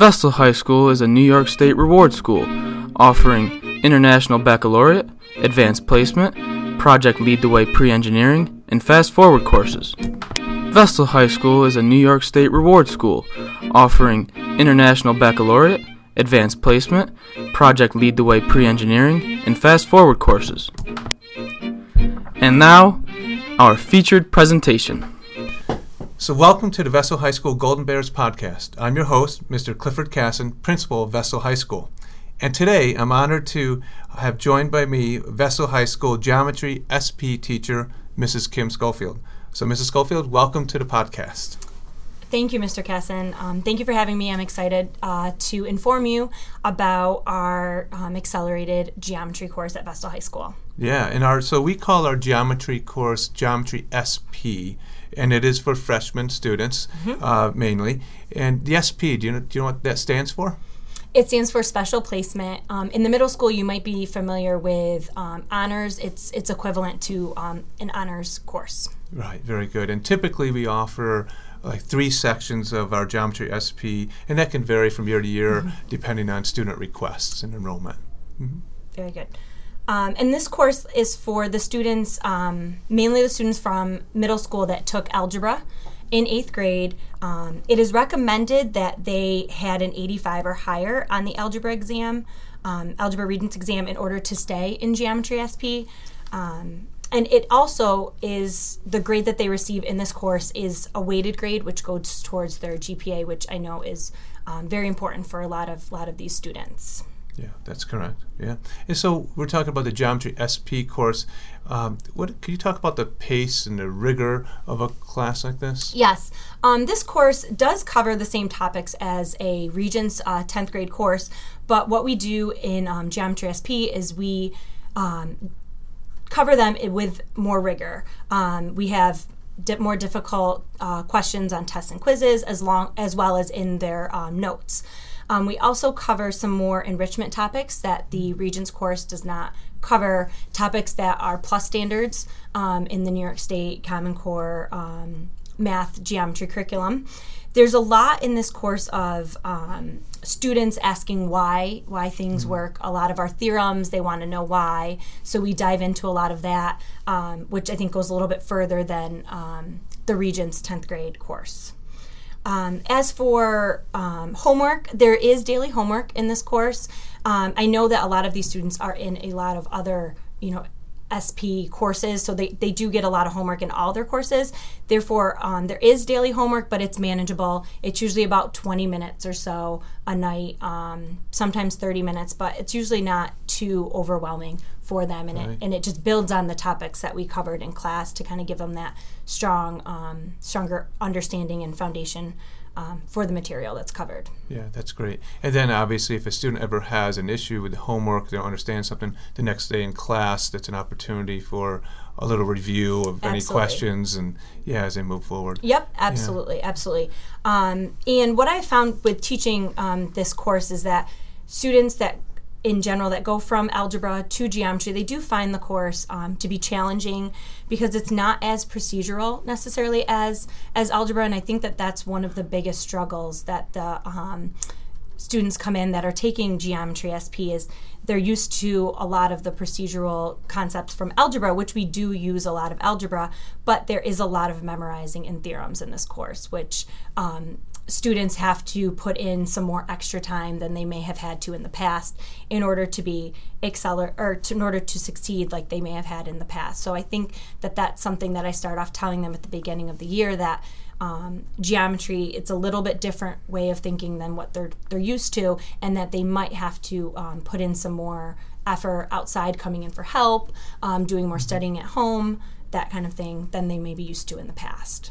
Vestal High School is a New York State reward school offering International Baccalaureate, Advanced Placement, Project Lead the Way Pre Engineering, and Fast Forward courses. Vestal High School is a New York State reward school offering International Baccalaureate, Advanced Placement, Project Lead the Way Pre Engineering, and Fast Forward courses. And now, our featured presentation. So, welcome to the Vestal High School Golden Bears podcast. I'm your host, Mr. Clifford Kasson, principal of Vestal High School. And today I'm honored to have joined by me Vestal High School geometry SP teacher, Mrs. Kim Schofield. So, Mrs. Schofield, welcome to the podcast. Thank you, Mr. Kasson. Um, thank you for having me. I'm excited uh, to inform you about our um, accelerated geometry course at Vestal High School. Yeah, and our so we call our geometry course Geometry SP, and it is for freshman students mm-hmm. uh, mainly. And the SP, do you know, do you know what that stands for? It stands for special placement. Um, in the middle school, you might be familiar with um, honors. It's it's equivalent to um, an honors course. Right, very good. And typically, we offer like three sections of our geometry SP, and that can vary from year to year mm-hmm. depending on student requests and enrollment. Mm-hmm. Very good. Um, and this course is for the students, um, mainly the students from middle school that took algebra in eighth grade. Um, it is recommended that they had an 85 or higher on the algebra exam, um, algebra regents exam, in order to stay in geometry SP. Um, and it also is the grade that they receive in this course is a weighted grade, which goes towards their GPA, which I know is um, very important for a lot of lot of these students. Yeah, that's correct. Yeah, and so we're talking about the Geometry SP course. Um, what can you talk about the pace and the rigor of a class like this? Yes, um, this course does cover the same topics as a Regents uh, 10th grade course, but what we do in um, Geometry SP is we um, cover them with more rigor. Um, we have more difficult uh, questions on tests and quizzes, as long as well as in their um, notes. Um, we also cover some more enrichment topics that the Regents course does not cover. Topics that are plus standards um, in the New York State Common Core um, math geometry curriculum. There's a lot in this course of um, students asking why why things mm-hmm. work. A lot of our theorems they want to know why, so we dive into a lot of that, um, which I think goes a little bit further than um, the Regents 10th grade course. Um, as for um, homework, there is daily homework in this course. Um, I know that a lot of these students are in a lot of other, you know, SP courses, so they, they do get a lot of homework in all their courses. Therefore, um, there is daily homework, but it's manageable. It's usually about 20 minutes or so a night, um, sometimes 30 minutes, but it's usually not too overwhelming for them. And, right. it, and it just builds on the topics that we covered in class to kind of give them that strong, um, stronger understanding and foundation um, for the material that's covered. Yeah, that's great. And then obviously, if a student ever has an issue with the homework, they don't understand something, the next day in class, that's an opportunity for a little review of absolutely. any questions and yeah, as they move forward. Yep, absolutely, yeah. absolutely. Um, and what I found with teaching um, this course is that students that in general that go from algebra to geometry, they do find the course um, to be challenging because it's not as procedural necessarily as as algebra, and I think that that's one of the biggest struggles that the um, students come in that are taking geometry SP is they're used to a lot of the procedural concepts from algebra, which we do use a lot of algebra, but there is a lot of memorizing in theorems in this course, which um, students have to put in some more extra time than they may have had to in the past in order to be accelerate or to, in order to succeed like they may have had in the past. So I think that that's something that I start off telling them at the beginning of the year that um, geometry it's a little bit different way of thinking than what they're they're used to, and that they might have to um, put in some more effort outside, coming in for help, um, doing more studying at home, that kind of thing than they may be used to in the past.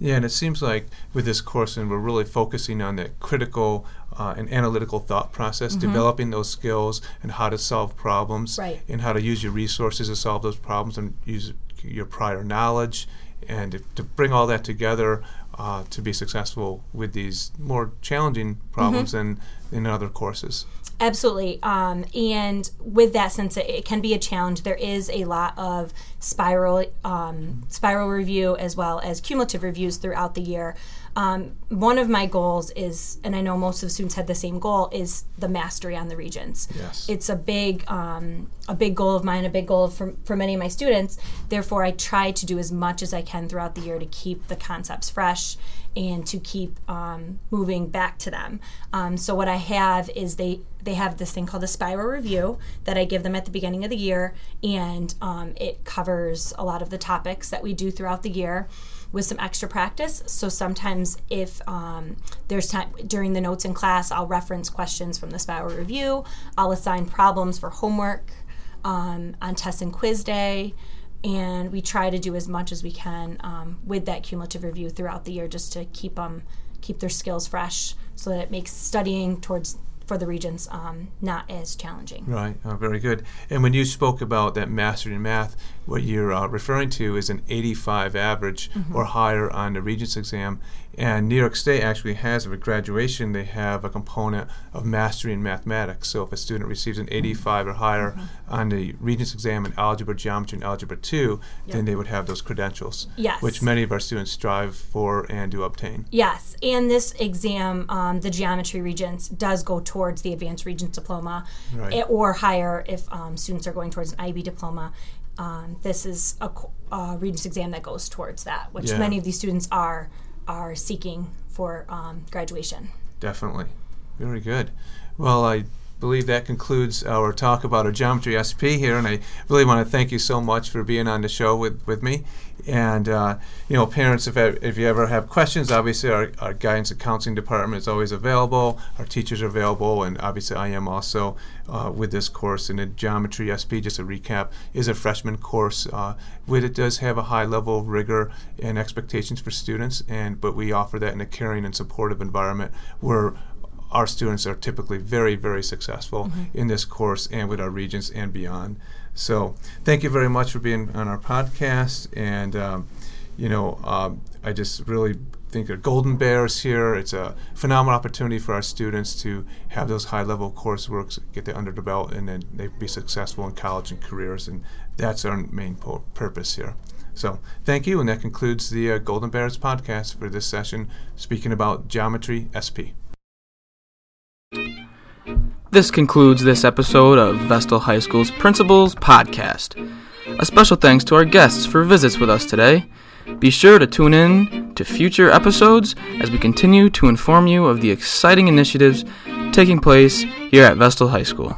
Yeah, and it seems like with this course, and we're really focusing on that critical uh, and analytical thought process, mm-hmm. developing those skills and how to solve problems, right. and how to use your resources to solve those problems and use your prior knowledge, and to bring all that together uh, to be successful with these more challenging problems mm-hmm. than in other courses. Absolutely. Um, and with that, since it, it, can be a challenge, there is a lot of spiral um, spiral review as well as cumulative reviews throughout the year. Um, one of my goals is, and I know most of the students had the same goal, is the mastery on the Regents. Yes. It's a big, um, a big goal of mine, a big goal for, for many of my students. Therefore, I try to do as much as I can throughout the year to keep the concepts fresh and to keep um, moving back to them. Um, so what I have is they they have this thing called a spiral review that I give them at the beginning of the year, and um, it covers a lot of the topics that we do throughout the year with some extra practice. So sometimes, if um, there's time during the notes in class, I'll reference questions from the spiral review. I'll assign problems for homework um, on test and quiz day. And we try to do as much as we can um, with that cumulative review throughout the year, just to keep them keep their skills fresh, so that it makes studying towards for the Regents um, not as challenging. Right, uh, very good. And when you spoke about that mastery in math, what you're uh, referring to is an 85 average Mm-hmm. or higher on the Regents exam. And New York State actually has, at graduation, they have a component of mastery in mathematics. So if a student receives an 85 or higher Mm-hmm. on the Regents exam in algebra, geometry, and algebra 2, then they would have those credentials, Yes. which many of our students strive for and do obtain. Yes, and this exam, um, the geometry regents, does go towards the advanced regents diploma, Right. eh, or higher if um, students are going towards an IB diploma. Um, this is a, a regents exam that goes towards that, which Yeah. many of these students are are seeking for um, graduation. Definitely. Very good. Well, I believe that concludes our talk about our Geometry SP here, and I really want to thank you so much for being on the show with, with me. And, uh, you know, parents, if, if you ever have questions, obviously our, our guidance and counseling department is always available. Our teachers are available, and obviously I am also uh, with this course. And the Geometry SP, just a recap, is a freshman course. Uh, with it does have a high level of rigor and expectations for students, and but we offer that in a caring and supportive environment where our students are typically very, very successful in this course and with our regents and beyond. So, thank you very much for being on our podcast. And, um, you know, um, I just really think they're golden bears here. It's a phenomenal opportunity for our students to have those high level courseworks, get the belt, and then they be successful in college and careers. And that's our main po- purpose here. So, thank you. And that concludes the uh, Golden Bears podcast for this session, speaking about Geometry SP. This concludes this episode of Vestal High School's Principals Podcast. A special thanks to our guests for visits with us today. Be sure to tune in to future episodes as we continue to inform you of the exciting initiatives taking place here at Vestal High School.